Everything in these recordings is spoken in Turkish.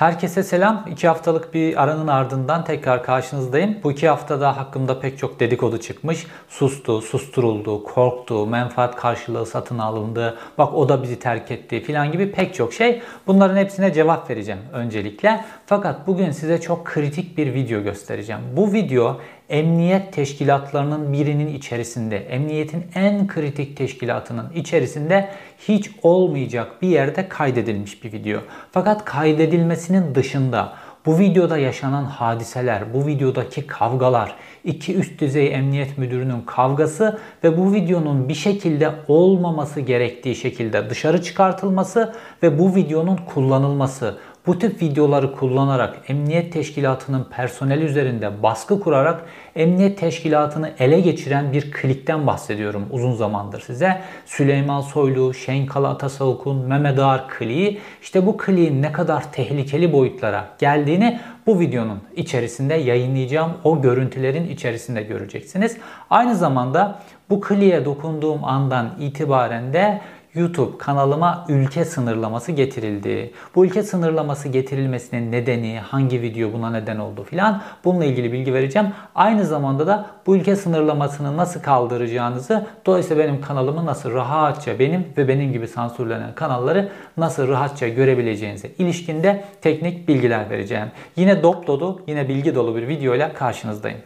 Herkese selam. İki haftalık bir aranın ardından tekrar karşınızdayım. Bu iki haftada hakkımda pek çok dedikodu çıkmış. Sustu, susturuldu, korktu, menfaat karşılığı satın alındı, bak o da bizi terk etti filan gibi pek çok şey. Bunların hepsine cevap vereceğim öncelikle. Fakat bugün size çok kritik bir video göstereceğim. Bu video emniyet teşkilatlarının birinin içerisinde, emniyetin en kritik teşkilatının içerisinde hiç olmayacak bir yerde kaydedilmiş bir video. Fakat kaydedilmesinin dışında bu videoda yaşanan hadiseler, bu videodaki kavgalar, iki üst düzey emniyet müdürünün kavgası ve bu videonun bir şekilde olmaması gerektiği şekilde dışarı çıkartılması ve bu videonun kullanılması, bu tip videoları kullanarak emniyet teşkilatının personeli üzerinde baskı kurarak emniyet teşkilatını ele geçiren bir klikten bahsediyorum uzun zamandır size. Süleyman Soylu, Şenkal Atasavuk'un Mehmet Ağar kliği işte bu kliğin ne kadar tehlikeli boyutlara geldiğini bu videonun içerisinde yayınlayacağım o görüntülerin içerisinde göreceksiniz. Aynı zamanda bu kliğe dokunduğum andan itibaren de YouTube kanalıma ülke sınırlaması getirildi. Bu ülke sınırlaması getirilmesinin nedeni, hangi video buna neden oldu filan bununla ilgili bilgi vereceğim. Aynı zamanda da bu ülke sınırlamasını nasıl kaldıracağınızı, dolayısıyla benim kanalımı nasıl rahatça benim ve benim gibi sansürlenen kanalları nasıl rahatça görebileceğinize ilişkinde teknik bilgiler vereceğim. Yine dop dolu, yine bilgi dolu bir video ile karşınızdayım.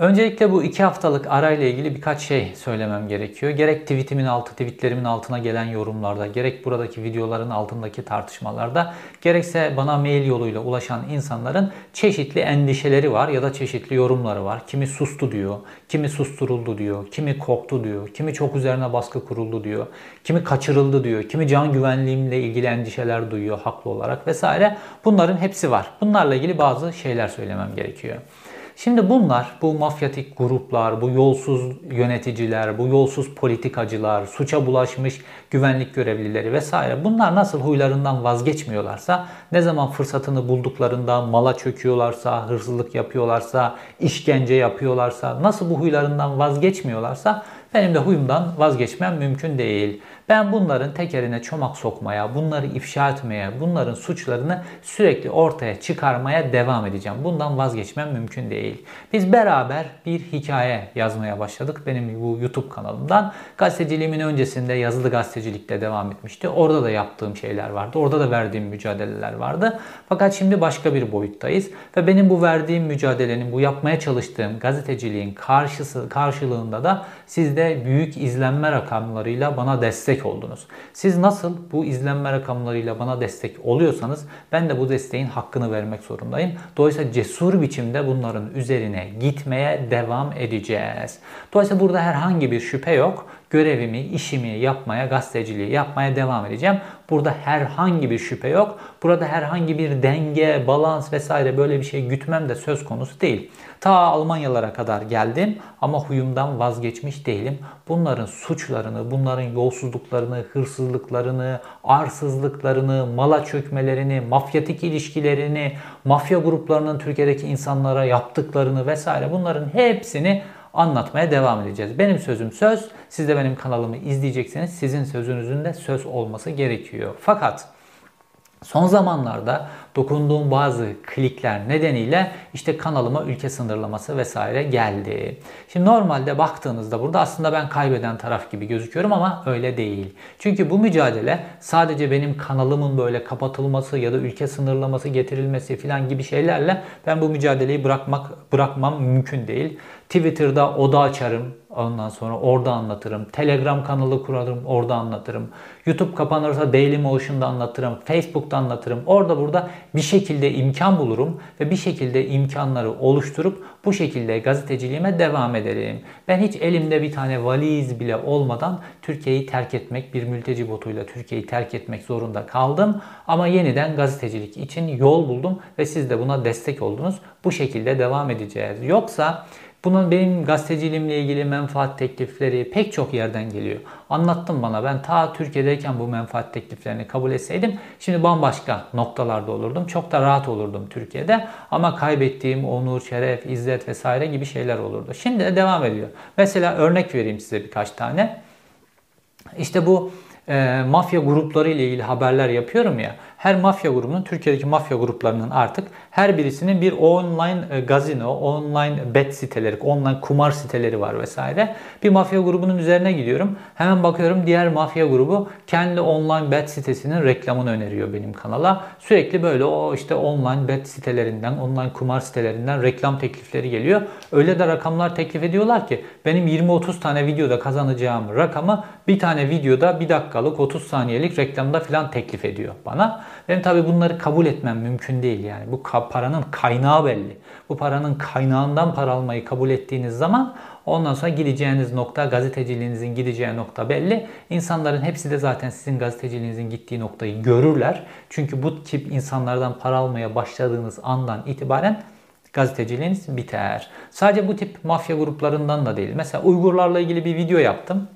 Öncelikle bu iki haftalık arayla ilgili birkaç şey söylemem gerekiyor. Gerek tweetimin altı, tweetlerimin altına gelen yorumlarda, gerek buradaki videoların altındaki tartışmalarda, gerekse bana mail yoluyla ulaşan insanların çeşitli endişeleri var ya da çeşitli yorumları var. Kimi sustu diyor, kimi susturuldu diyor, kimi korktu diyor, kimi çok üzerine baskı kuruldu diyor, kimi kaçırıldı diyor, kimi can güvenliğimle ilgili endişeler duyuyor haklı olarak vesaire. Bunların hepsi var. Bunlarla ilgili bazı şeyler söylemem gerekiyor. Şimdi bunlar, bu mafyatik gruplar, bu yolsuz yöneticiler, bu yolsuz politikacılar, suça bulaşmış güvenlik görevlileri vesaire bunlar nasıl huylarından vazgeçmiyorlarsa, ne zaman fırsatını bulduklarında mala çöküyorlarsa, hırsızlık yapıyorlarsa, işkence yapıyorlarsa, nasıl bu huylarından vazgeçmiyorlarsa benim de huyumdan vazgeçmem mümkün değil. Ben bunların tekerine çomak sokmaya, bunları ifşa etmeye, bunların suçlarını sürekli ortaya çıkarmaya devam edeceğim. Bundan vazgeçmem mümkün değil. Biz beraber bir hikaye yazmaya başladık. Benim bu YouTube kanalımdan. Gazeteciliğimin öncesinde yazılı gazetecilikle devam etmişti. Orada da yaptığım şeyler vardı. Orada da verdiğim mücadeleler vardı. Fakat şimdi başka bir boyuttayız. Ve benim bu verdiğim mücadelenin, bu yapmaya çalıştığım gazeteciliğin karşısı, karşılığında da sizde büyük izlenme rakamlarıyla bana destek destek oldunuz. Siz nasıl bu izlenme rakamlarıyla bana destek oluyorsanız ben de bu desteğin hakkını vermek zorundayım. Dolayısıyla cesur biçimde bunların üzerine gitmeye devam edeceğiz. Dolayısıyla burada herhangi bir şüphe yok görevimi, işimi yapmaya, gazeteciliği yapmaya devam edeceğim. Burada herhangi bir şüphe yok. Burada herhangi bir denge, balans vesaire böyle bir şey gütmem de söz konusu değil. Ta Almanyalara kadar geldim ama huyumdan vazgeçmiş değilim. Bunların suçlarını, bunların yolsuzluklarını, hırsızlıklarını, arsızlıklarını, mala çökmelerini, mafyatik ilişkilerini, mafya gruplarının Türkiye'deki insanlara yaptıklarını vesaire bunların hepsini anlatmaya devam edeceğiz. Benim sözüm söz. Siz de benim kanalımı izleyecekseniz sizin sözünüzün de söz olması gerekiyor. Fakat Son zamanlarda dokunduğum bazı klikler nedeniyle işte kanalıma ülke sınırlaması vesaire geldi. Şimdi normalde baktığınızda burada aslında ben kaybeden taraf gibi gözüküyorum ama öyle değil. Çünkü bu mücadele sadece benim kanalımın böyle kapatılması ya da ülke sınırlaması getirilmesi falan gibi şeylerle ben bu mücadeleyi bırakmak bırakmam mümkün değil. Twitter'da oda açarım. Ondan sonra orada anlatırım. Telegram kanalı kurarım. Orada anlatırım. YouTube kapanırsa Dailymotion'da anlatırım. Facebook'ta anlatırım. Orada burada bir şekilde imkan bulurum ve bir şekilde imkanları oluşturup bu şekilde gazeteciliğime devam ederim. Ben hiç elimde bir tane valiz bile olmadan Türkiye'yi terk etmek, bir mülteci botuyla Türkiye'yi terk etmek zorunda kaldım. Ama yeniden gazetecilik için yol buldum ve siz de buna destek oldunuz. Bu şekilde devam edeceğiz. Yoksa Bunun benim gazeteciliğimle ilgili menfaat teklifleri pek çok yerden geliyor. Anlattım bana ben ta Türkiye'deyken bu menfaat tekliflerini kabul etseydim şimdi bambaşka noktalarda olurdum. Çok da rahat olurdum Türkiye'de ama kaybettiğim onur, şeref, izzet vesaire gibi şeyler olurdu. Şimdi de devam ediyor. Mesela örnek vereyim size birkaç tane. İşte bu e, mafya grupları ile ilgili haberler yapıyorum ya her mafya grubunun, Türkiye'deki mafya gruplarının artık her birisinin bir online e, gazino, online bet siteleri, online kumar siteleri var vesaire. Bir mafya grubunun üzerine gidiyorum. Hemen bakıyorum diğer mafya grubu kendi online bet sitesinin reklamını öneriyor benim kanala. Sürekli böyle o işte online bet sitelerinden, online kumar sitelerinden reklam teklifleri geliyor. Öyle de rakamlar teklif ediyorlar ki benim 20-30 tane videoda kazanacağım rakamı bir tane videoda bir dakikalık 30 saniyelik reklamda falan teklif ediyor bana. Ben tabii bunları kabul etmem mümkün değil yani. Bu paranın kaynağı belli. Bu paranın kaynağından para almayı kabul ettiğiniz zaman ondan sonra gideceğiniz nokta, gazeteciliğinizin gideceği nokta belli. İnsanların hepsi de zaten sizin gazeteciliğinizin gittiği noktayı görürler. Çünkü bu tip insanlardan para almaya başladığınız andan itibaren gazeteciliğiniz biter. Sadece bu tip mafya gruplarından da değil. Mesela Uygurlarla ilgili bir video yaptım.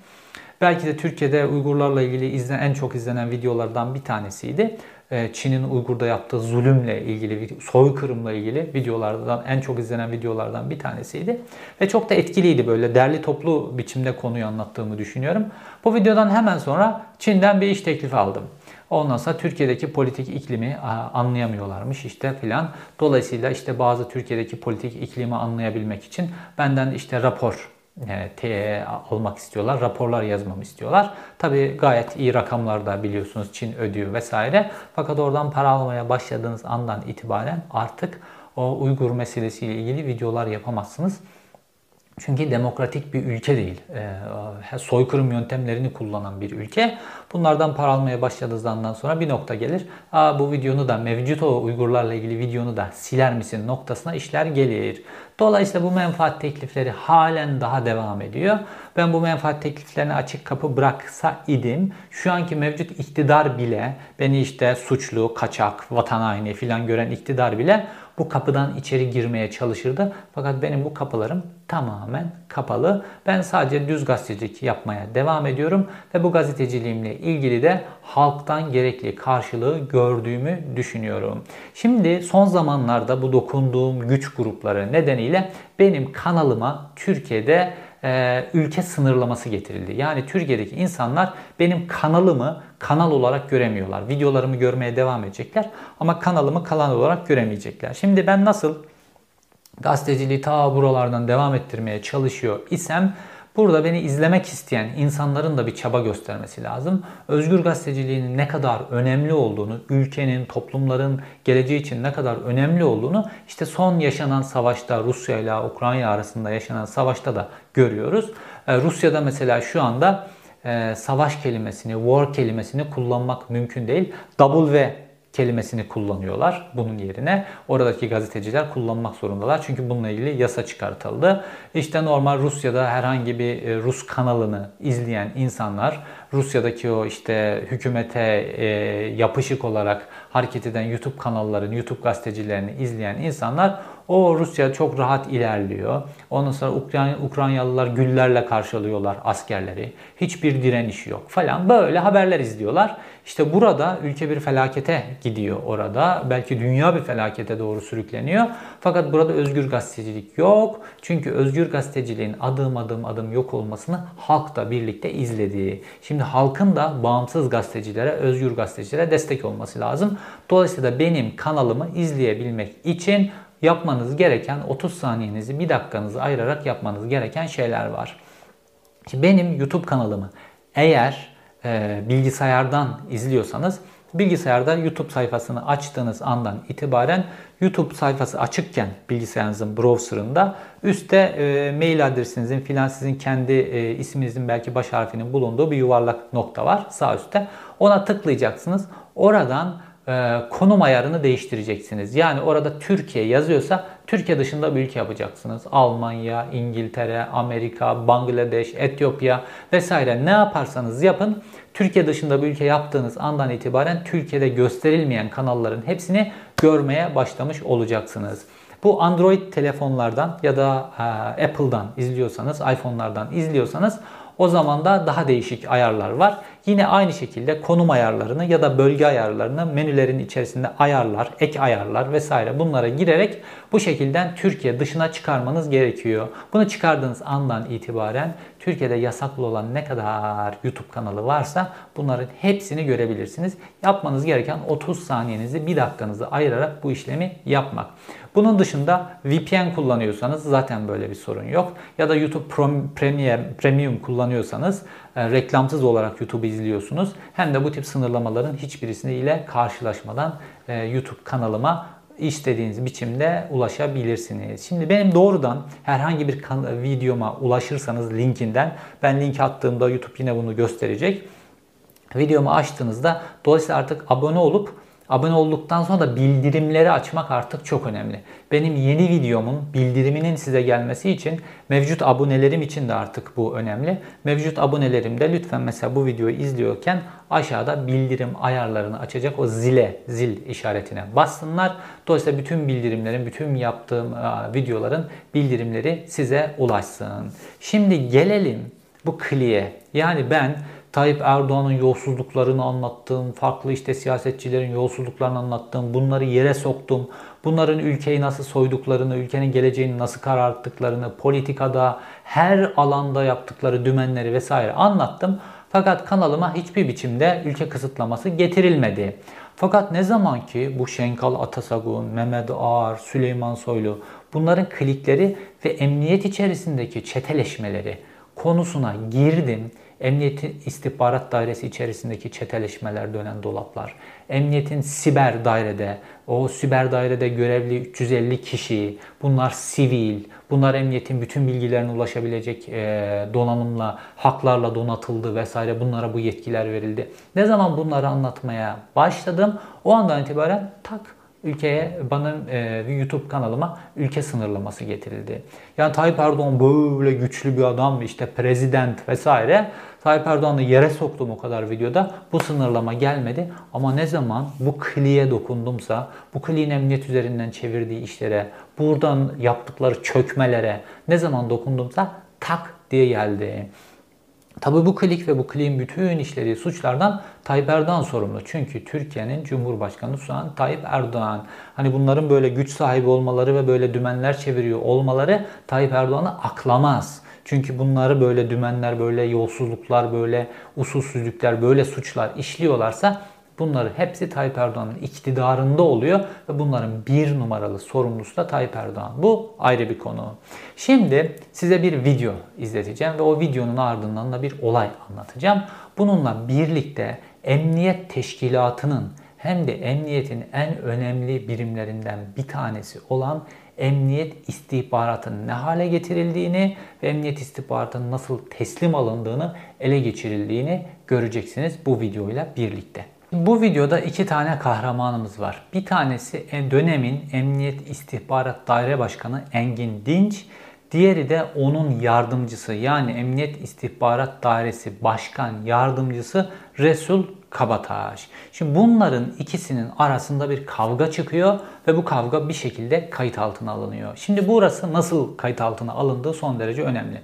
Belki de Türkiye'de Uygurlarla ilgili izlen, en çok izlenen videolardan bir tanesiydi. Ee, Çin'in Uygur'da yaptığı zulümle ilgili, soykırımla ilgili videolardan en çok izlenen videolardan bir tanesiydi. Ve çok da etkiliydi böyle derli toplu biçimde konuyu anlattığımı düşünüyorum. Bu videodan hemen sonra Çin'den bir iş teklifi aldım. Ondan sonra Türkiye'deki politik iklimi anlayamıyorlarmış işte filan. Dolayısıyla işte bazı Türkiye'deki politik iklimi anlayabilmek için benden işte rapor e, almak istiyorlar. Raporlar yazmamı istiyorlar. Tabi gayet iyi rakamlarda biliyorsunuz Çin ödüyor vesaire. Fakat oradan para almaya başladığınız andan itibaren artık o Uygur meselesiyle ilgili videolar yapamazsınız. Çünkü demokratik bir ülke değil. E, soykırım yöntemlerini kullanan bir ülke. Bunlardan para almaya başladığınızdan sonra bir nokta gelir. Aa, bu videonu da mevcut o Uygurlarla ilgili videonu da siler misin noktasına işler gelir. Dolayısıyla bu menfaat teklifleri halen daha devam ediyor. Ben bu menfaat tekliflerine açık kapı bıraksa idim şu anki mevcut iktidar bile beni işte suçlu, kaçak, vatan haini filan gören iktidar bile bu kapıdan içeri girmeye çalışırdı. Fakat benim bu kapılarım tamamen kapalı. Ben sadece düz gazetecilik yapmaya devam ediyorum ve bu gazeteciliğimle ilgili de halktan gerekli karşılığı gördüğümü düşünüyorum. Şimdi son zamanlarda bu dokunduğum güç grupları nedeniyle benim kanalıma Türkiye'de e, ülke sınırlaması getirildi. Yani Türkiye'deki insanlar benim kanalımı kanal olarak göremiyorlar. Videolarımı görmeye devam edecekler ama kanalımı kanal olarak göremeyecekler. Şimdi ben nasıl gazeteciliği ta buralardan devam ettirmeye çalışıyor isem Burada beni izlemek isteyen insanların da bir çaba göstermesi lazım. Özgür gazeteciliğinin ne kadar önemli olduğunu, ülkenin, toplumların geleceği için ne kadar önemli olduğunu işte son yaşanan savaşta Rusya ile Ukrayna arasında yaşanan savaşta da görüyoruz. Ee, Rusya'da mesela şu anda e, savaş kelimesini, war kelimesini kullanmak mümkün değil. W kelimesini kullanıyorlar bunun yerine. Oradaki gazeteciler kullanmak zorundalar. Çünkü bununla ilgili yasa çıkartıldı. İşte normal Rusya'da herhangi bir e, Rus kanalını izleyen insanlar Rusya'daki o işte hükümete e, yapışık olarak hareket eden YouTube kanallarını, YouTube gazetecilerini izleyen insanlar o Rusya çok rahat ilerliyor. Ondan sonra Ukran Ukraynalılar güllerle karşılıyorlar askerleri. Hiçbir direniş yok falan. Böyle haberler izliyorlar. İşte burada ülke bir felakete gidiyor orada. Belki dünya bir felakete doğru sürükleniyor. Fakat burada özgür gazetecilik yok. Çünkü özgür gazeteciliğin adım adım adım yok olmasını halk da birlikte izlediği. Şimdi halkın da bağımsız gazetecilere, özgür gazetecilere destek olması lazım. Dolayısıyla benim kanalımı izleyebilmek için yapmanız gereken 30 saniyenizi, 1 dakikanızı ayırarak yapmanız gereken şeyler var. Benim YouTube kanalımı eğer e, bilgisayardan izliyorsanız bilgisayarda YouTube sayfasını açtığınız andan itibaren YouTube sayfası açıkken bilgisayarınızın browserında üstte e, mail adresinizin filan sizin kendi e, isminizin belki baş harfinin bulunduğu bir yuvarlak nokta var sağ üstte. Ona tıklayacaksınız. Oradan e, konum ayarını değiştireceksiniz. Yani orada Türkiye yazıyorsa Türkiye dışında bir ülke yapacaksınız. Almanya, İngiltere, Amerika, Bangladeş, Etiyopya vesaire ne yaparsanız yapın. Türkiye dışında bir ülke yaptığınız andan itibaren Türkiye'de gösterilmeyen kanalların hepsini görmeye başlamış olacaksınız. Bu Android telefonlardan ya da e, Apple'dan izliyorsanız, iPhone'lardan izliyorsanız o zaman da daha değişik ayarlar var. Yine aynı şekilde konum ayarlarını ya da bölge ayarlarını menülerin içerisinde ayarlar, ek ayarlar vesaire bunlara girerek bu şekilde Türkiye dışına çıkarmanız gerekiyor. Bunu çıkardığınız andan itibaren Türkiye'de yasaklı olan ne kadar YouTube kanalı varsa bunların hepsini görebilirsiniz. Yapmanız gereken 30 saniyenizi 1 dakikanızı ayırarak bu işlemi yapmak. Bunun dışında VPN kullanıyorsanız zaten böyle bir sorun yok. Ya da YouTube Premium, Premium kullanıyorsanız e, reklamsız olarak YouTube'u izliyorsunuz. Hem de bu tip sınırlamaların hiçbirisiyle karşılaşmadan e, YouTube kanalıma istediğiniz biçimde ulaşabilirsiniz. Şimdi benim doğrudan herhangi bir videoma ulaşırsanız linkinden ben link attığımda YouTube yine bunu gösterecek. Videomu açtığınızda dolayısıyla artık abone olup Abone olduktan sonra da bildirimleri açmak artık çok önemli. Benim yeni videomun bildiriminin size gelmesi için mevcut abonelerim için de artık bu önemli. Mevcut abonelerimde lütfen mesela bu videoyu izliyorken aşağıda bildirim ayarlarını açacak o zile, zil işaretine bassınlar. Dolayısıyla bütün bildirimlerin, bütün yaptığım videoların bildirimleri size ulaşsın. Şimdi gelelim bu kliye. Yani ben Tayyip Erdoğan'ın yolsuzluklarını anlattım, farklı işte siyasetçilerin yolsuzluklarını anlattım, bunları yere soktum. Bunların ülkeyi nasıl soyduklarını, ülkenin geleceğini nasıl kararttıklarını, politikada her alanda yaptıkları dümenleri vesaire anlattım. Fakat kanalıma hiçbir biçimde ülke kısıtlaması getirilmedi. Fakat ne zaman ki bu Şenkal Atasagun, Mehmet Ağar, Süleyman Soylu bunların klikleri ve emniyet içerisindeki çeteleşmeleri konusuna girdim Emniyetin istihbarat dairesi içerisindeki çeteleşmeler dönen dolaplar, emniyetin siber dairede, o siber dairede görevli 350 kişi, bunlar sivil, bunlar emniyetin bütün bilgilerine ulaşabilecek e, donanımla, haklarla donatıldı vesaire bunlara bu yetkiler verildi. Ne zaman bunları anlatmaya başladım o andan itibaren tak ülkeye bana e, YouTube kanalıma ülke sınırlaması getirildi. Yani Tayyip Erdoğan böyle güçlü bir adam işte prezident vesaire. Tayyip Erdoğan'ı yere soktum o kadar videoda. Bu sınırlama gelmedi. Ama ne zaman bu kliye dokundumsa, bu kliğin emniyet üzerinden çevirdiği işlere, buradan yaptıkları çökmelere ne zaman dokundumsa tak diye geldi. Tabi bu klik ve bu kliğin bütün işlediği suçlardan Tayyip Erdoğan sorumlu. Çünkü Türkiye'nin Cumhurbaşkanı şu an Tayyip Erdoğan. Hani bunların böyle güç sahibi olmaları ve böyle dümenler çeviriyor olmaları Tayyip Erdoğan'ı aklamaz. Çünkü bunları böyle dümenler, böyle yolsuzluklar, böyle usulsüzlükler, böyle suçlar işliyorlarsa Bunları hepsi Tayyip Erdoğan'ın iktidarında oluyor ve bunların bir numaralı sorumlusu da Tayyip Erdoğan. Bu ayrı bir konu. Şimdi size bir video izleteceğim ve o videonun ardından da bir olay anlatacağım. Bununla birlikte emniyet teşkilatının hem de emniyetin en önemli birimlerinden bir tanesi olan emniyet istihbaratının ne hale getirildiğini ve emniyet istihbaratının nasıl teslim alındığını, ele geçirildiğini göreceksiniz bu videoyla birlikte. Bu videoda iki tane kahramanımız var. Bir tanesi e, dönemin Emniyet İstihbarat Daire Başkanı Engin Dinç. Diğeri de onun yardımcısı yani Emniyet İstihbarat Dairesi Başkan Yardımcısı Resul Kabataş. Şimdi bunların ikisinin arasında bir kavga çıkıyor ve bu kavga bir şekilde kayıt altına alınıyor. Şimdi burası nasıl kayıt altına alındığı son derece önemli.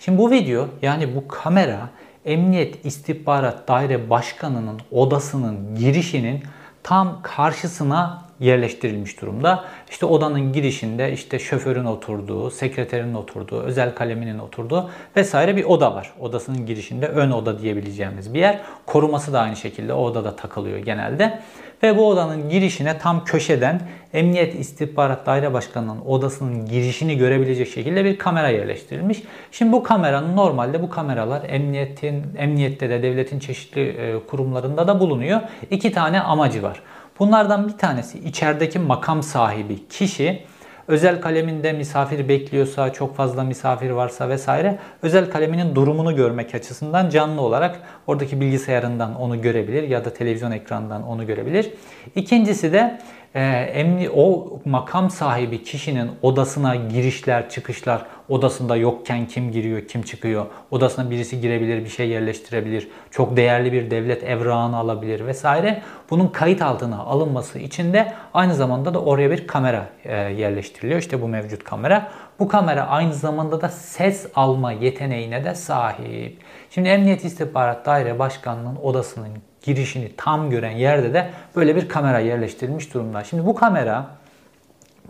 Şimdi bu video yani bu kamera Emniyet İstihbarat Daire Başkanı'nın odasının girişinin tam karşısına yerleştirilmiş durumda. İşte odanın girişinde işte şoförün oturduğu, sekreterin oturduğu, özel kaleminin oturduğu vesaire bir oda var. Odasının girişinde ön oda diyebileceğimiz bir yer. Koruması da aynı şekilde o odada takılıyor genelde. Ve bu odanın girişine tam köşeden Emniyet İstihbarat Daire Başkanı'nın odasının girişini görebilecek şekilde bir kamera yerleştirilmiş. Şimdi bu kameranın normalde bu kameralar emniyetin emniyette de devletin çeşitli e, kurumlarında da bulunuyor. İki tane amacı var. Bunlardan bir tanesi içerideki makam sahibi kişi özel kaleminde misafir bekliyorsa, çok fazla misafir varsa vesaire özel kaleminin durumunu görmek açısından canlı olarak oradaki bilgisayarından onu görebilir ya da televizyon ekranından onu görebilir. İkincisi de e, emni, o makam sahibi kişinin odasına girişler, çıkışlar, odasında yokken kim giriyor, kim çıkıyor, odasına birisi girebilir, bir şey yerleştirebilir, çok değerli bir devlet evrağını alabilir vesaire. Bunun kayıt altına alınması için de aynı zamanda da oraya bir kamera e, yerleştiriliyor. İşte bu mevcut kamera. Bu kamera aynı zamanda da ses alma yeteneğine de sahip. Şimdi Emniyet İstihbarat Daire Başkanlığı'nın odasının girişini tam gören yerde de böyle bir kamera yerleştirilmiş durumda. Şimdi bu kamera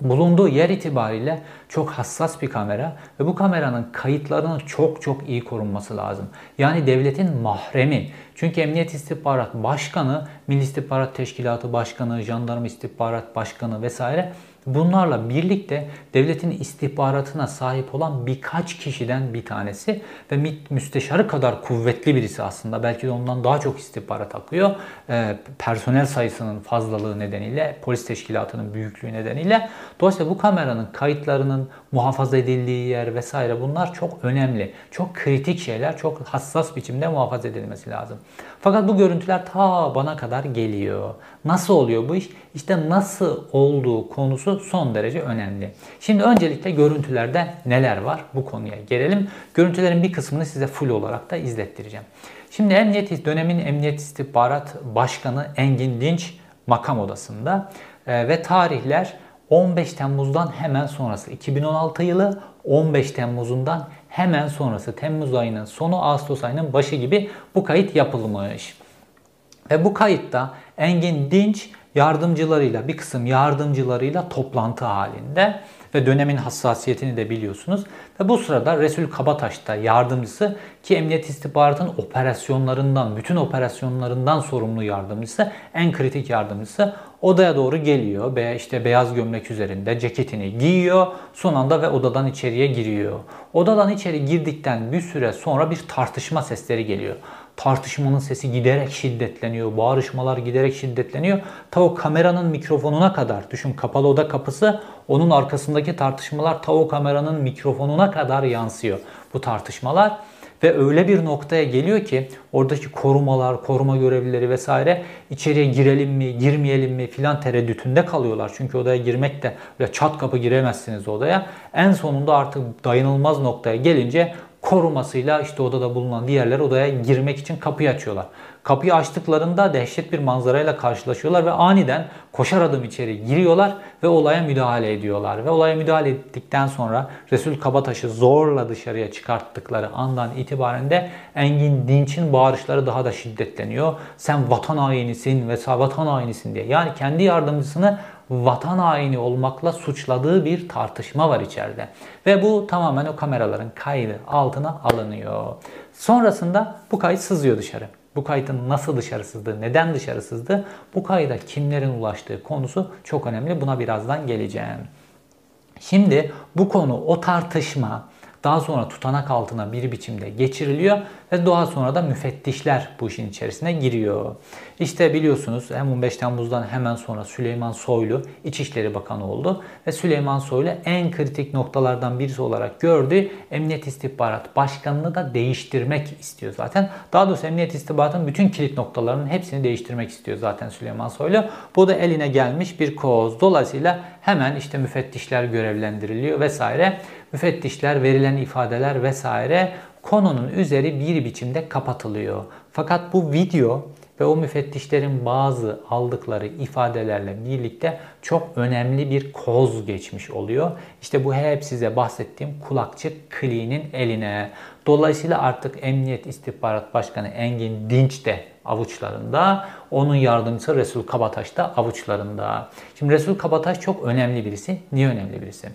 bulunduğu yer itibariyle çok hassas bir kamera ve bu kameranın kayıtlarının çok çok iyi korunması lazım. Yani devletin mahremi. Çünkü Emniyet İstihbarat Başkanı, Milli İstihbarat Teşkilatı Başkanı, Jandarma İstihbarat Başkanı vesaire Bunlarla birlikte devletin istihbaratına sahip olan birkaç kişiden bir tanesi ve müsteşarı kadar kuvvetli birisi aslında. Belki de ondan daha çok istihbarat akıyor. E, personel sayısının fazlalığı nedeniyle, polis teşkilatının büyüklüğü nedeniyle. Dolayısıyla bu kameranın kayıtlarının muhafaza edildiği yer vesaire bunlar çok önemli. Çok kritik şeyler, çok hassas biçimde muhafaza edilmesi lazım. Fakat bu görüntüler ta bana kadar geliyor. Nasıl oluyor bu iş? İşte nasıl olduğu konusu son derece önemli. Şimdi öncelikle görüntülerde neler var? Bu konuya gelelim. Görüntülerin bir kısmını size full olarak da izlettireceğim. Şimdi Emniyet dönemin Emniyet İstihbarat Başkanı Engin Dinç makam odasında e, ve tarihler 15 Temmuz'dan hemen sonrası 2016 yılı 15 Temmuz'undan hemen sonrası Temmuz ayının sonu Ağustos ayının başı gibi bu kayıt yapılmış. Ve bu kayıtta Engin Dinç yardımcılarıyla bir kısım yardımcılarıyla toplantı halinde ve dönemin hassasiyetini de biliyorsunuz. Ve bu sırada Resul Kabataş da yardımcısı ki Emniyet İstihbarat'ın operasyonlarından, bütün operasyonlarından sorumlu yardımcısı, en kritik yardımcısı odaya doğru geliyor. Be işte beyaz gömlek üzerinde ceketini giyiyor. Son anda ve odadan içeriye giriyor. Odadan içeri girdikten bir süre sonra bir tartışma sesleri geliyor tartışmanın sesi giderek şiddetleniyor. Bağırışmalar giderek şiddetleniyor. Ta o kameranın mikrofonuna kadar düşün kapalı oda kapısı onun arkasındaki tartışmalar ta o kameranın mikrofonuna kadar yansıyor bu tartışmalar. Ve öyle bir noktaya geliyor ki oradaki korumalar, koruma görevlileri vesaire içeriye girelim mi, girmeyelim mi filan tereddütünde kalıyorlar. Çünkü odaya girmek de öyle çat kapı giremezsiniz odaya. En sonunda artık dayanılmaz noktaya gelince korumasıyla işte odada bulunan diğerler odaya girmek için kapıyı açıyorlar. Kapıyı açtıklarında dehşet bir manzarayla karşılaşıyorlar ve aniden koşar adım içeri giriyorlar ve olaya müdahale ediyorlar. Ve olaya müdahale ettikten sonra Resul Kabataş'ı zorla dışarıya çıkarttıkları andan itibaren de Engin Dinç'in bağırışları daha da şiddetleniyor. Sen vatan hainisin ve vatan hainisin diye. Yani kendi yardımcısını vatan haini olmakla suçladığı bir tartışma var içeride. Ve bu tamamen o kameraların kaydı altına alınıyor. Sonrasında bu kayıt sızıyor dışarı. Bu kaydın nasıl dışarı sızdığı, neden dışarı sızdığı, bu kayda kimlerin ulaştığı konusu çok önemli. Buna birazdan geleceğim. Şimdi bu konu, o tartışma daha sonra tutanak altına bir biçimde geçiriliyor ve daha sonra da müfettişler bu işin içerisine giriyor. İşte biliyorsunuz hem 15 Temmuz'dan hemen sonra Süleyman Soylu İçişleri Bakanı oldu ve Süleyman Soylu en kritik noktalardan birisi olarak gördüğü Emniyet İstihbarat Başkanı'nı da değiştirmek istiyor zaten. Daha doğrusu Emniyet İstihbarat'ın bütün kilit noktalarının hepsini değiştirmek istiyor zaten Süleyman Soylu. Bu da eline gelmiş bir koz. Dolayısıyla hemen işte müfettişler görevlendiriliyor vesaire. Müfettişler verilen ifadeler vesaire konunun üzeri bir biçimde kapatılıyor. Fakat bu video ve o müfettişlerin bazı aldıkları ifadelerle birlikte çok önemli bir koz geçmiş oluyor. İşte bu hep size bahsettiğim kulakçık Kli'nin eline. Dolayısıyla artık Emniyet İstihbarat Başkanı Engin Dinç de avuçlarında. Onun yardımcısı Resul Kabataş da avuçlarında. Şimdi Resul Kabataş çok önemli birisi. Niye önemli birisi?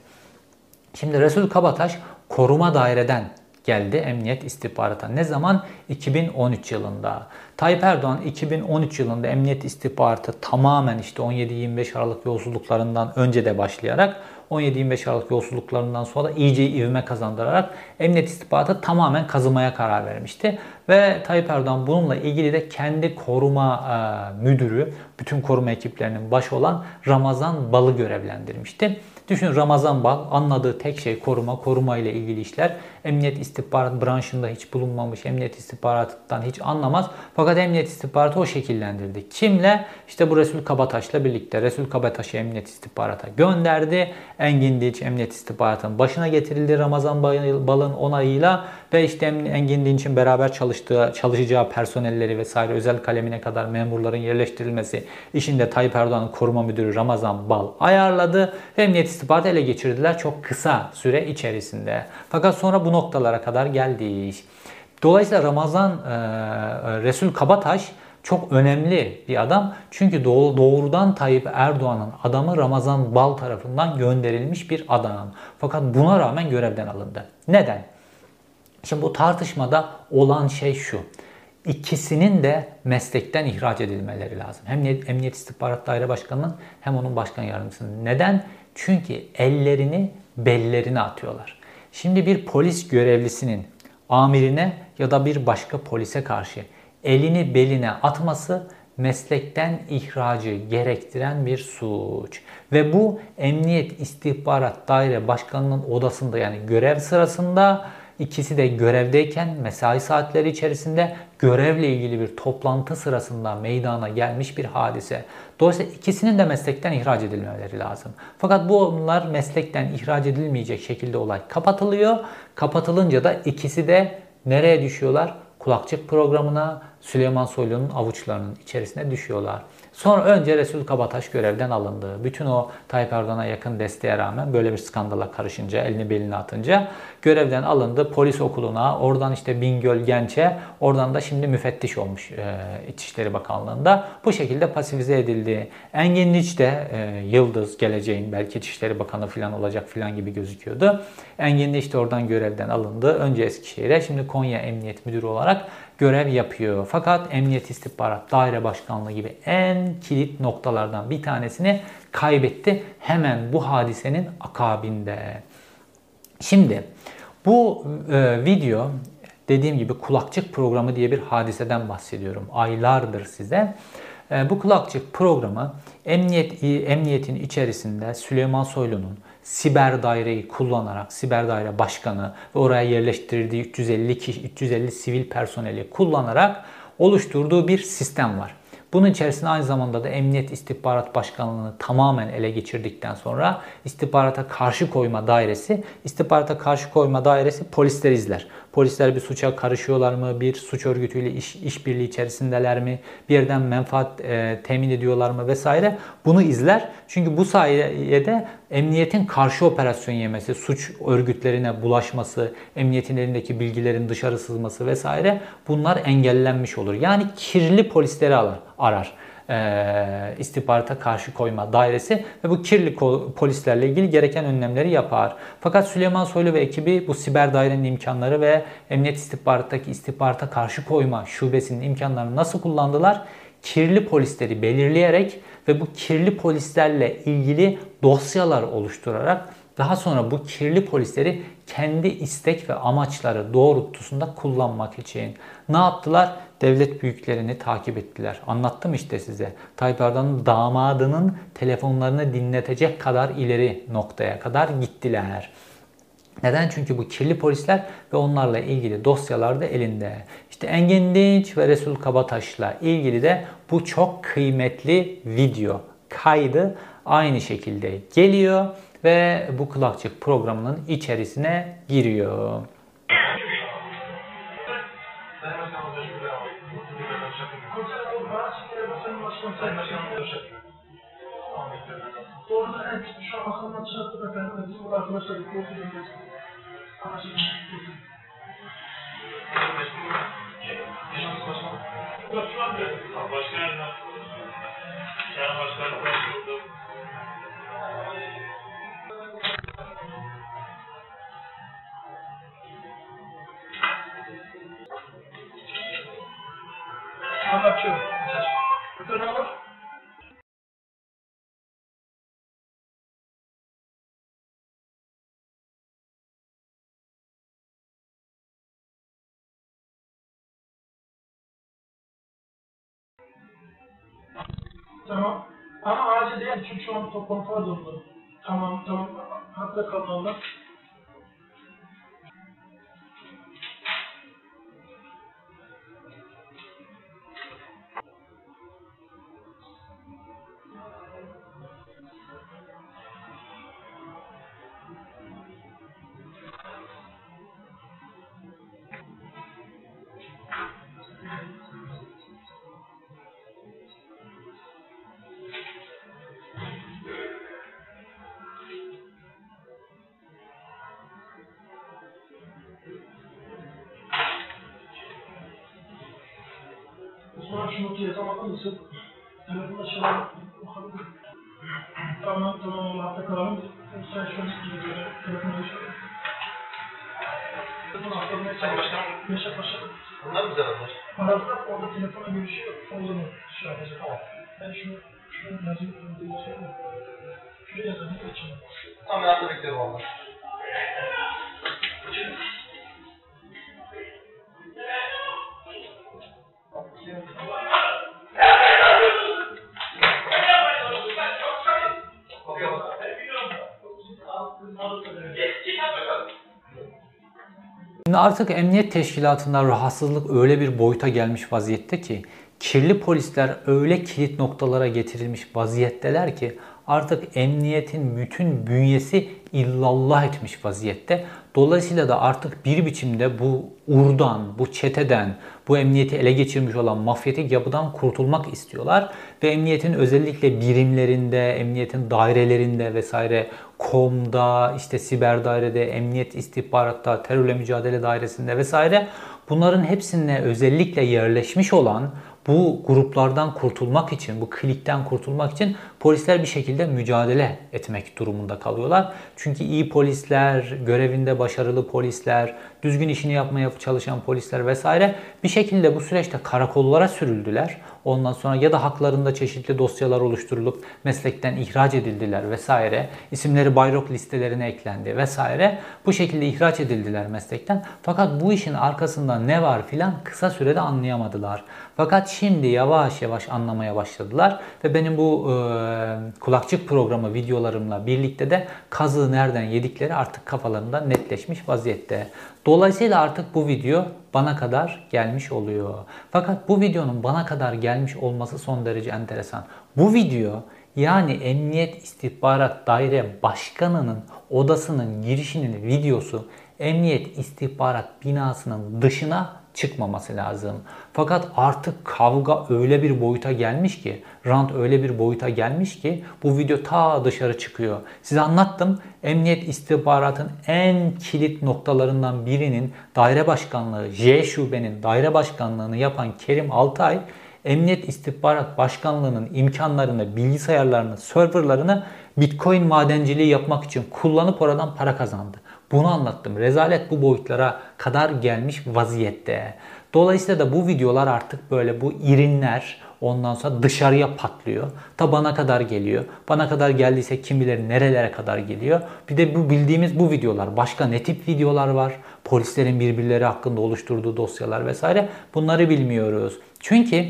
Şimdi Resul Kabataş koruma daireden geldi emniyet istihbarata. Ne zaman? 2013 yılında. Tayyip Erdoğan 2013 yılında emniyet istihbaratı tamamen işte 17-25 Aralık yolsuzluklarından önce de başlayarak 17-25 Aralık yolsuzluklarından sonra da iyice ivme kazandırarak emniyet istihbaratı tamamen kazımaya karar vermişti. Ve Tayyip Erdoğan bununla ilgili de kendi koruma e, müdürü, bütün koruma ekiplerinin başı olan Ramazan Bal'ı görevlendirmişti. Düşün Ramazan Bal anladığı tek şey koruma, koruma ile ilgili işler. Emniyet istihbarat branşında hiç bulunmamış, emniyet istihbaratından hiç anlamaz. Fakat emniyet istihbaratı o şekillendirdi. Kimle? İşte bu Resul Kabataş'la birlikte. Resul Kabataş'ı emniyet istihbarata gönderdi. Engin Dinç emniyet istihbaratının başına getirildi Ramazan Bal'ın onayıyla ve işte Engin Dinç'in beraber çalıştığı, çalışacağı personelleri vesaire özel kalemine kadar memurların yerleştirilmesi işinde Tayyip Erdoğan'ın koruma müdürü Ramazan Bal ayarladı ve emniyet istihbaratı ele geçirdiler çok kısa süre içerisinde. Fakat sonra bu noktalara kadar geldi iş. Dolayısıyla Ramazan e, Resul Kabataş çok önemli bir adam. Çünkü doğrudan Tayyip Erdoğan'ın adamı Ramazan Bal tarafından gönderilmiş bir adam. Fakat buna rağmen görevden alındı. Neden? Şimdi bu tartışmada olan şey şu. İkisinin de meslekten ihraç edilmeleri lazım. Hem Emniyet İstihbarat Daire Başkanı'nın hem onun başkan yardımcısının. Neden? Çünkü ellerini bellerine atıyorlar. Şimdi bir polis görevlisinin amirine ya da bir başka polise karşı elini beline atması meslekten ihracı gerektiren bir suç. Ve bu Emniyet İstihbarat Daire Başkanı'nın odasında yani görev sırasında ikisi de görevdeyken mesai saatleri içerisinde görevle ilgili bir toplantı sırasında meydana gelmiş bir hadise. Dolayısıyla ikisinin de meslekten ihraç edilmeleri lazım. Fakat bu bunlar meslekten ihraç edilmeyecek şekilde olay kapatılıyor. Kapatılınca da ikisi de nereye düşüyorlar? Kulakçık programına Süleyman Soylu'nun avuçlarının içerisine düşüyorlar. Sonra önce Resul Kabataş görevden alındı. Bütün o Tayyip Erdoğan'a yakın desteğe rağmen böyle bir skandala karışınca, elini beline atınca görevden alındı. Polis okuluna, oradan işte Bingöl Genç'e, oradan da şimdi müfettiş olmuş e, İçişleri Bakanlığı'nda. Bu şekilde pasifize edildi. Engin Niç de e, Yıldız geleceğin belki İçişleri Bakanı falan olacak falan gibi gözüküyordu. Engin Niç de oradan görevden alındı. Önce Eskişehir'e, şimdi Konya Emniyet Müdürü olarak görev yapıyor. Fakat Emniyet İstihbarat Daire Başkanlığı gibi en kilit noktalardan bir tanesini kaybetti. Hemen bu hadisenin akabinde. Şimdi bu e, video dediğim gibi kulakçık programı diye bir hadiseden bahsediyorum. Aylardır size. E, bu kulakçık programı emniyet emniyetin içerisinde Süleyman Soylu'nun siber daireyi kullanarak siber daire başkanı ve oraya yerleştirdiği 350 kişi 350 sivil personeli kullanarak oluşturduğu bir sistem var. Bunun içerisinde aynı zamanda da Emniyet İstihbarat Başkanlığı'nı tamamen ele geçirdikten sonra istihbarata karşı koyma dairesi, istihbarata karşı koyma dairesi polisler izler. Polisler bir suça karışıyorlar mı? Bir suç örgütüyle iş, işbirliği içerisindeler mi? Bir yerden menfaat e, temin ediyorlar mı vesaire? Bunu izler. Çünkü bu sayede emniyetin karşı operasyon yemesi, suç örgütlerine bulaşması, emniyetin elindeki bilgilerin dışarı sızması vesaire bunlar engellenmiş olur. Yani kirli polisleri alır, arar e, istihbarata karşı koyma dairesi ve bu kirli polislerle ilgili gereken önlemleri yapar. Fakat Süleyman Soylu ve ekibi bu siber dairenin imkanları ve emniyet istihbarattaki istihbarata karşı koyma şubesinin imkanlarını nasıl kullandılar? Kirli polisleri belirleyerek ve bu kirli polislerle ilgili dosyalar oluşturarak daha sonra bu kirli polisleri kendi istek ve amaçları doğrultusunda kullanmak için ne yaptılar? Devlet büyüklerini takip ettiler. Anlattım işte size. Tayyip Erdoğan'ın damadının telefonlarını dinletecek kadar ileri noktaya kadar gittiler. Neden? Çünkü bu kirli polisler ve onlarla ilgili dosyalar da elinde. İşte Engin Dinç ve Resul Kabataş'la ilgili de bu çok kıymetli video kaydı aynı şekilde geliyor ve bu kulakçık programının içerisine giriyor. Orada en şu an aklıma çıkarttı efendim. Bizim arkadaşlar bir korku bilmesi. Başka yerden. Yani başka yerden. Anlatıyorum. Tamam. Ama acil değil çünkü şu an toplantı var. Tamam tamam. Hatta kalın Divertir falando sobre essa palavra. Deixa eu mais um pouco de você. Beleza, não tem time. Não, mas nada de ter logo. Thank you. Şimdi artık emniyet teşkilatında rahatsızlık öyle bir boyuta gelmiş vaziyette ki kirli polisler öyle kilit noktalara getirilmiş vaziyetteler ki artık emniyetin bütün bünyesi illallah etmiş vaziyette. Dolayısıyla da artık bir biçimde bu urdan, bu çeteden, bu emniyeti ele geçirmiş olan mafyatik yapıdan kurtulmak istiyorlar. Ve emniyetin özellikle birimlerinde, emniyetin dairelerinde vesaire KOM'da, işte siber dairede, emniyet istihbaratta, terörle mücadele dairesinde vesaire bunların hepsine özellikle yerleşmiş olan bu gruplardan kurtulmak için, bu klikten kurtulmak için polisler bir şekilde mücadele etmek durumunda kalıyorlar. Çünkü iyi polisler, görevinde başarılı polisler, düzgün işini yapmaya çalışan polisler vesaire bir şekilde bu süreçte karakollara sürüldüler. Ondan sonra ya da haklarında çeşitli dosyalar oluşturulup meslekten ihraç edildiler vesaire. İsimleri bayrok listelerine eklendi vesaire. Bu şekilde ihraç edildiler meslekten. Fakat bu işin arkasında ne var filan kısa sürede anlayamadılar. Fakat şimdi yavaş yavaş anlamaya başladılar ve benim bu e, kulakçık programı videolarımla birlikte de kazığı nereden yedikleri artık kafalarında netleşmiş vaziyette. Dolayısıyla artık bu video bana kadar gelmiş oluyor. Fakat bu videonun bana kadar gelmiş olması son derece enteresan. Bu video yani Emniyet İstihbarat Daire Başkanı'nın odasının girişinin videosu Emniyet İstihbarat binasının dışına çıkmaması lazım. Fakat artık kavga öyle bir boyuta gelmiş ki, rant öyle bir boyuta gelmiş ki bu video ta dışarı çıkıyor. Size anlattım. Emniyet istihbaratın en kilit noktalarından birinin daire başkanlığı, J şubenin daire başkanlığını yapan Kerim Altay Emniyet İstihbarat Başkanlığı'nın imkanlarını, bilgisayarlarını, serverlarını Bitcoin madenciliği yapmak için kullanıp oradan para kazandı. Bunu anlattım. Rezalet bu boyutlara kadar gelmiş vaziyette. Dolayısıyla da bu videolar artık böyle bu irinler ondan sonra dışarıya patlıyor. Ta bana kadar geliyor. Bana kadar geldiyse kim bilir nerelere kadar geliyor. Bir de bu bildiğimiz bu videolar. Başka ne tip videolar var? Polislerin birbirleri hakkında oluşturduğu dosyalar vesaire. Bunları bilmiyoruz. Çünkü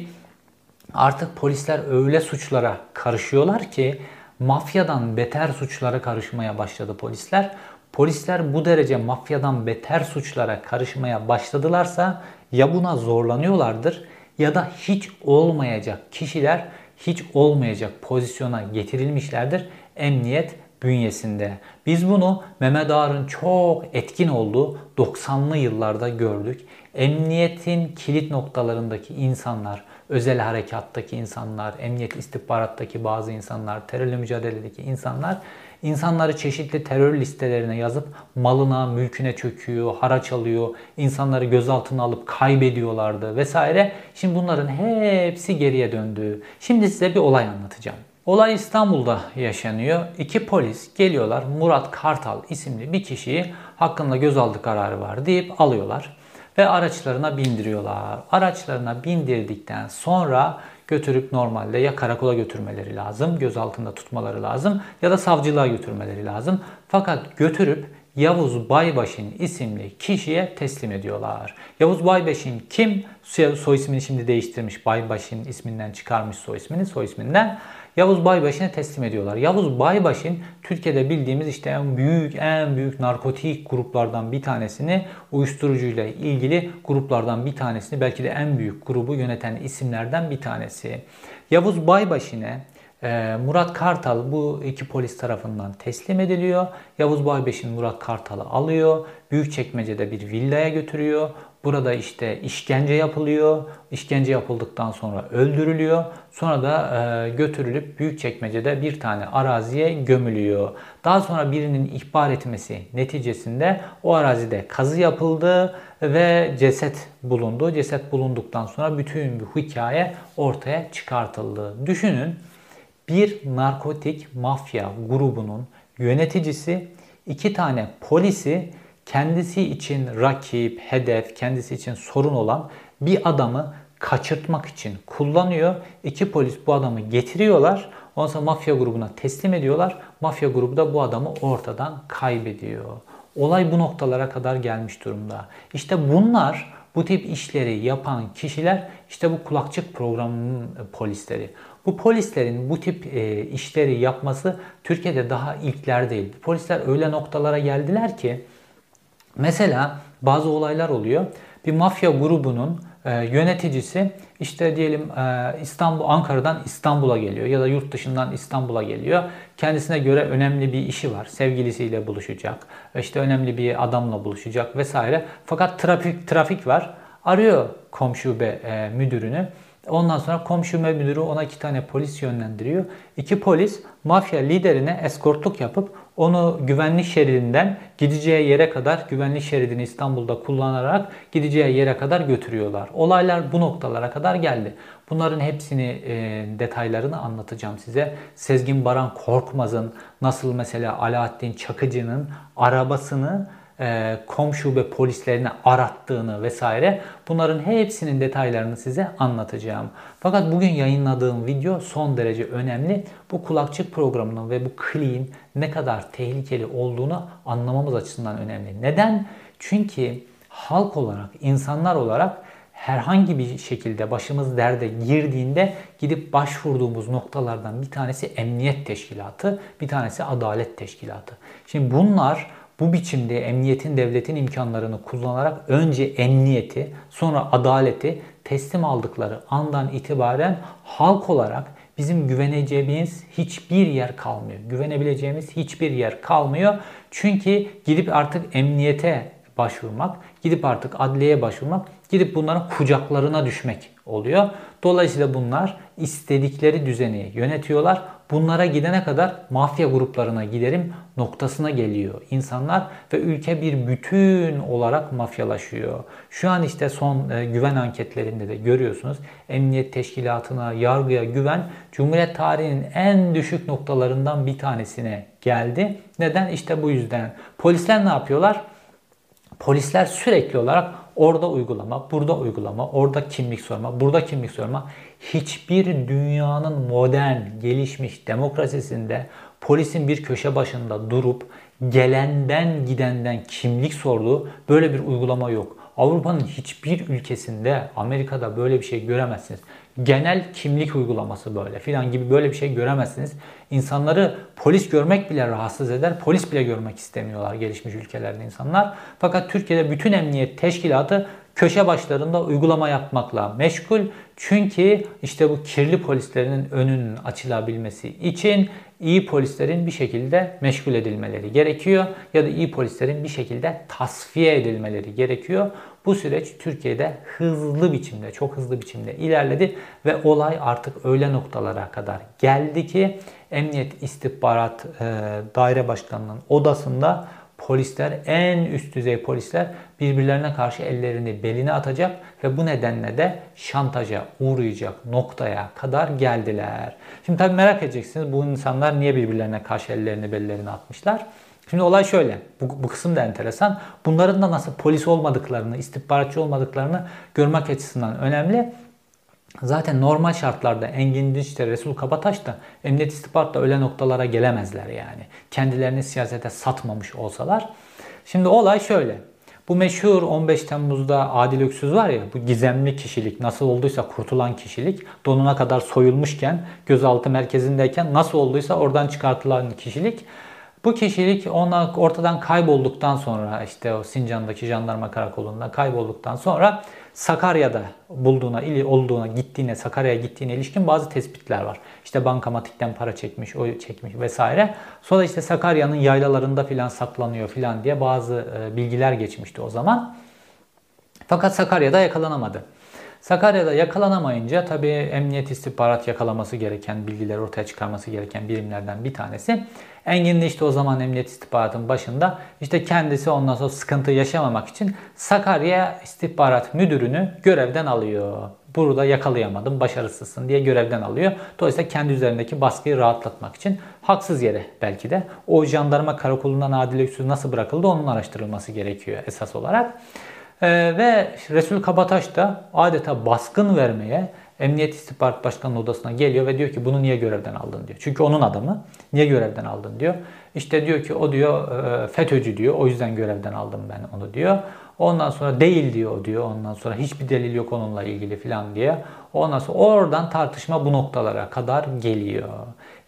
artık polisler öyle suçlara karışıyorlar ki mafyadan beter suçlara karışmaya başladı polisler. Polisler bu derece mafyadan beter suçlara karışmaya başladılarsa ya buna zorlanıyorlardır ya da hiç olmayacak kişiler hiç olmayacak pozisyona getirilmişlerdir emniyet bünyesinde. Biz bunu Mehmet Ağar'ın çok etkin olduğu 90'lı yıllarda gördük. Emniyetin kilit noktalarındaki insanlar, özel harekattaki insanlar, emniyet istihbarattaki bazı insanlar, terörle mücadeledeki insanlar insanları çeşitli terör listelerine yazıp malına, mülküne çöküyor, haraç alıyor, insanları gözaltına alıp kaybediyorlardı vesaire. Şimdi bunların hepsi geriye döndü. Şimdi size bir olay anlatacağım. Olay İstanbul'da yaşanıyor. İki polis geliyorlar. Murat Kartal isimli bir kişiyi hakkında gözaltı kararı var deyip alıyorlar ve araçlarına bindiriyorlar. Araçlarına bindirdikten sonra götürüp normalde ya karakola götürmeleri lazım, gözaltında tutmaları lazım ya da savcılığa götürmeleri lazım. Fakat götürüp Yavuz Baybaş'ın isimli kişiye teslim ediyorlar. Yavuz Baybaş'ın kim? Soy ismini şimdi değiştirmiş. Baybaş'ın isminden çıkarmış soy ismini. Soy isminden Yavuz Baybaşı'na teslim ediyorlar. Yavuz Baybaş'ın Türkiye'de bildiğimiz işte en büyük en büyük narkotik gruplardan bir tanesini uyuşturucuyla ilgili gruplardan bir tanesini belki de en büyük grubu yöneten isimlerden bir tanesi. Yavuz Baybaşı'na e, Murat Kartal bu iki polis tarafından teslim ediliyor. Yavuz Baybaş'ın Murat Kartal'ı alıyor. Büyükçekmece'de bir villaya götürüyor. Burada işte işkence yapılıyor. İşkence yapıldıktan sonra öldürülüyor. Sonra da e, götürülüp Büyükçekmece'de bir tane araziye gömülüyor. Daha sonra birinin ihbar etmesi neticesinde o arazide kazı yapıldı ve ceset bulundu. Ceset bulunduktan sonra bütün bu hikaye ortaya çıkartıldı. Düşünün bir narkotik mafya grubunun yöneticisi iki tane polisi kendisi için rakip, hedef, kendisi için sorun olan bir adamı kaçırtmak için kullanıyor. İki polis bu adamı getiriyorlar. Ondan sonra mafya grubuna teslim ediyorlar. Mafya grubu da bu adamı ortadan kaybediyor. Olay bu noktalara kadar gelmiş durumda. İşte bunlar bu tip işleri yapan kişiler işte bu kulakçık programının polisleri. Bu polislerin bu tip e, işleri yapması Türkiye'de daha ilkler değil. Polisler öyle noktalara geldiler ki mesela bazı olaylar oluyor. Bir mafya grubunun e, yöneticisi işte diyelim e, İstanbul Ankara'dan İstanbul'a geliyor ya da yurt dışından İstanbul'a geliyor. Kendisine göre önemli bir işi var. Sevgilisiyle buluşacak. İşte önemli bir adamla buluşacak vesaire. Fakat trafik trafik var. Arıyor komşube e, müdürünü. Ondan sonra komşu müdürü ona iki tane polis yönlendiriyor. İki polis mafya liderine eskortluk yapıp onu güvenlik şeridinden gideceği yere kadar güvenlik şeridini İstanbul'da kullanarak gideceği yere kadar götürüyorlar. Olaylar bu noktalara kadar geldi. Bunların hepsini e, detaylarını anlatacağım size. Sezgin Baran Korkmaz'ın nasıl mesela Alaaddin Çakıcı'nın arabasını komşu ve polislerini arattığını vesaire bunların hepsinin detaylarını size anlatacağım. Fakat bugün yayınladığım video son derece önemli. Bu kulakçık programının ve bu kliğin ne kadar tehlikeli olduğunu anlamamız açısından önemli. Neden? Çünkü halk olarak, insanlar olarak herhangi bir şekilde başımız derde girdiğinde gidip başvurduğumuz noktalardan bir tanesi emniyet teşkilatı, bir tanesi adalet teşkilatı. Şimdi bunlar bu biçimde emniyetin devletin imkanlarını kullanarak önce emniyeti sonra adaleti teslim aldıkları andan itibaren halk olarak bizim güveneceğimiz hiçbir yer kalmıyor. Güvenebileceğimiz hiçbir yer kalmıyor. Çünkü gidip artık emniyete başvurmak, gidip artık adliyeye başvurmak, gidip bunların kucaklarına düşmek oluyor. Dolayısıyla bunlar istedikleri düzeni yönetiyorlar. Bunlara gidene kadar mafya gruplarına giderim noktasına geliyor insanlar ve ülke bir bütün olarak mafyalaşıyor. Şu an işte son e, güven anketlerinde de görüyorsunuz. Emniyet teşkilatına, yargıya güven Cumhuriyet tarihinin en düşük noktalarından bir tanesine geldi. Neden? İşte bu yüzden. Polisler ne yapıyorlar? Polisler sürekli olarak orada uygulama, burada uygulama, orada kimlik sorma, burada kimlik sorma. Hiçbir dünyanın modern, gelişmiş demokrasisinde polisin bir köşe başında durup gelenden gidenden kimlik sorduğu böyle bir uygulama yok. Avrupa'nın hiçbir ülkesinde, Amerika'da böyle bir şey göremezsiniz. Genel kimlik uygulaması böyle filan gibi böyle bir şey göremezsiniz. İnsanları polis görmek bile rahatsız eder. Polis bile görmek istemiyorlar gelişmiş ülkelerde insanlar. Fakat Türkiye'de bütün emniyet teşkilatı köşe başlarında uygulama yapmakla meşgul. Çünkü işte bu kirli polislerinin önünün açılabilmesi için iyi polislerin bir şekilde meşgul edilmeleri gerekiyor ya da iyi polislerin bir şekilde tasfiye edilmeleri gerekiyor. Bu süreç Türkiye'de hızlı biçimde, çok hızlı biçimde ilerledi ve olay artık öyle noktalara kadar geldi ki Emniyet İstihbarat e, Daire Başkanı'nın odasında polisler, en üst düzey polisler birbirlerine karşı ellerini beline atacak ve bu nedenle de şantaja uğrayacak noktaya kadar geldiler. Şimdi tabii merak edeceksiniz bu insanlar niye birbirlerine karşı ellerini bellerine atmışlar? Şimdi olay şöyle, bu, bu kısım da enteresan. Bunların da nasıl polis olmadıklarını, istihbaratçı olmadıklarını görmek açısından önemli. Zaten normal şartlarda Engin Dinç'te, Resul Kabataş da Emniyet İstihbarat'ta öyle noktalara gelemezler yani. Kendilerini siyasete satmamış olsalar. Şimdi olay şöyle. Bu meşhur 15 Temmuz'da Adil Öksüz var ya bu gizemli kişilik nasıl olduysa kurtulan kişilik donuna kadar soyulmuşken gözaltı merkezindeyken nasıl olduysa oradan çıkartılan kişilik bu kişilik ona ortadan kaybolduktan sonra işte o Sincan'daki jandarma karakolunda kaybolduktan sonra Sakarya'da bulduğuna, ili olduğuna, gittiğine, Sakarya'ya gittiğine ilişkin bazı tespitler var. İşte bankamatikten para çekmiş, o çekmiş vesaire. Sonra işte Sakarya'nın yaylalarında filan saklanıyor filan diye bazı bilgiler geçmişti o zaman. Fakat Sakarya'da yakalanamadı. Sakarya'da yakalanamayınca tabii emniyet istihbarat yakalaması gereken, bilgileri ortaya çıkarması gereken birimlerden bir tanesi. Engin de işte o zaman emniyet istihbaratın başında işte kendisi ondan sonra sıkıntı yaşamamak için Sakarya istihbarat müdürünü görevden alıyor. Burada yakalayamadım, başarısızsın diye görevden alıyor. Dolayısıyla kendi üzerindeki baskıyı rahatlatmak için haksız yere belki de o jandarma karakolundan Adil Öksüz nasıl bırakıldı onun araştırılması gerekiyor esas olarak. Ee, ve Resul Kabataş da adeta baskın vermeye Emniyet İstihbarat Başkanı'nın odasına geliyor ve diyor ki bunu niye görevden aldın diyor. Çünkü onun adamı. Niye görevden aldın diyor. İşte diyor ki o diyor e, FETÖ'cü diyor. O yüzden görevden aldım ben onu diyor. Ondan sonra değil diyor diyor. Ondan sonra hiçbir delil yok onunla ilgili falan diye. Ondan sonra oradan tartışma bu noktalara kadar geliyor.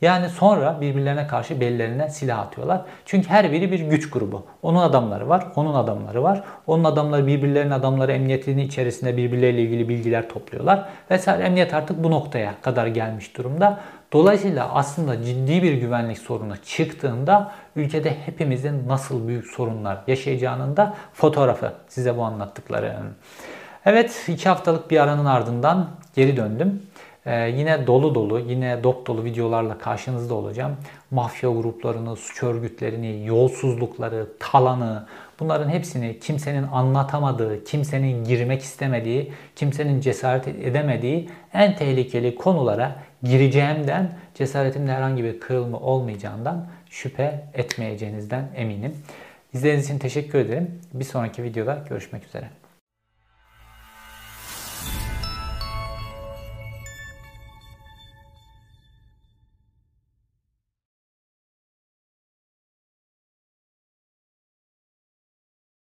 Yani sonra birbirlerine karşı bellerine silah atıyorlar. Çünkü her biri bir güç grubu. Onun adamları var, onun adamları var. Onun adamları birbirlerinin adamları emniyetinin içerisinde birbirleriyle ilgili bilgiler topluyorlar. Vesaire emniyet artık bu noktaya kadar gelmiş durumda. Dolayısıyla aslında ciddi bir güvenlik sorunu çıktığında ülkede hepimizin nasıl büyük sorunlar yaşayacağının da fotoğrafı size bu anlattıklarım. Evet iki haftalık bir aranın ardından geri döndüm. Ee, yine dolu dolu, yine dop dolu videolarla karşınızda olacağım. Mafya gruplarını, suç örgütlerini, yolsuzlukları, talanı, bunların hepsini kimsenin anlatamadığı, kimsenin girmek istemediği, kimsenin cesaret edemediği en tehlikeli konulara gireceğimden, cesaretimde herhangi bir kırılma olmayacağından şüphe etmeyeceğinizden eminim. İzlediğiniz için teşekkür ederim. Bir sonraki videoda görüşmek üzere.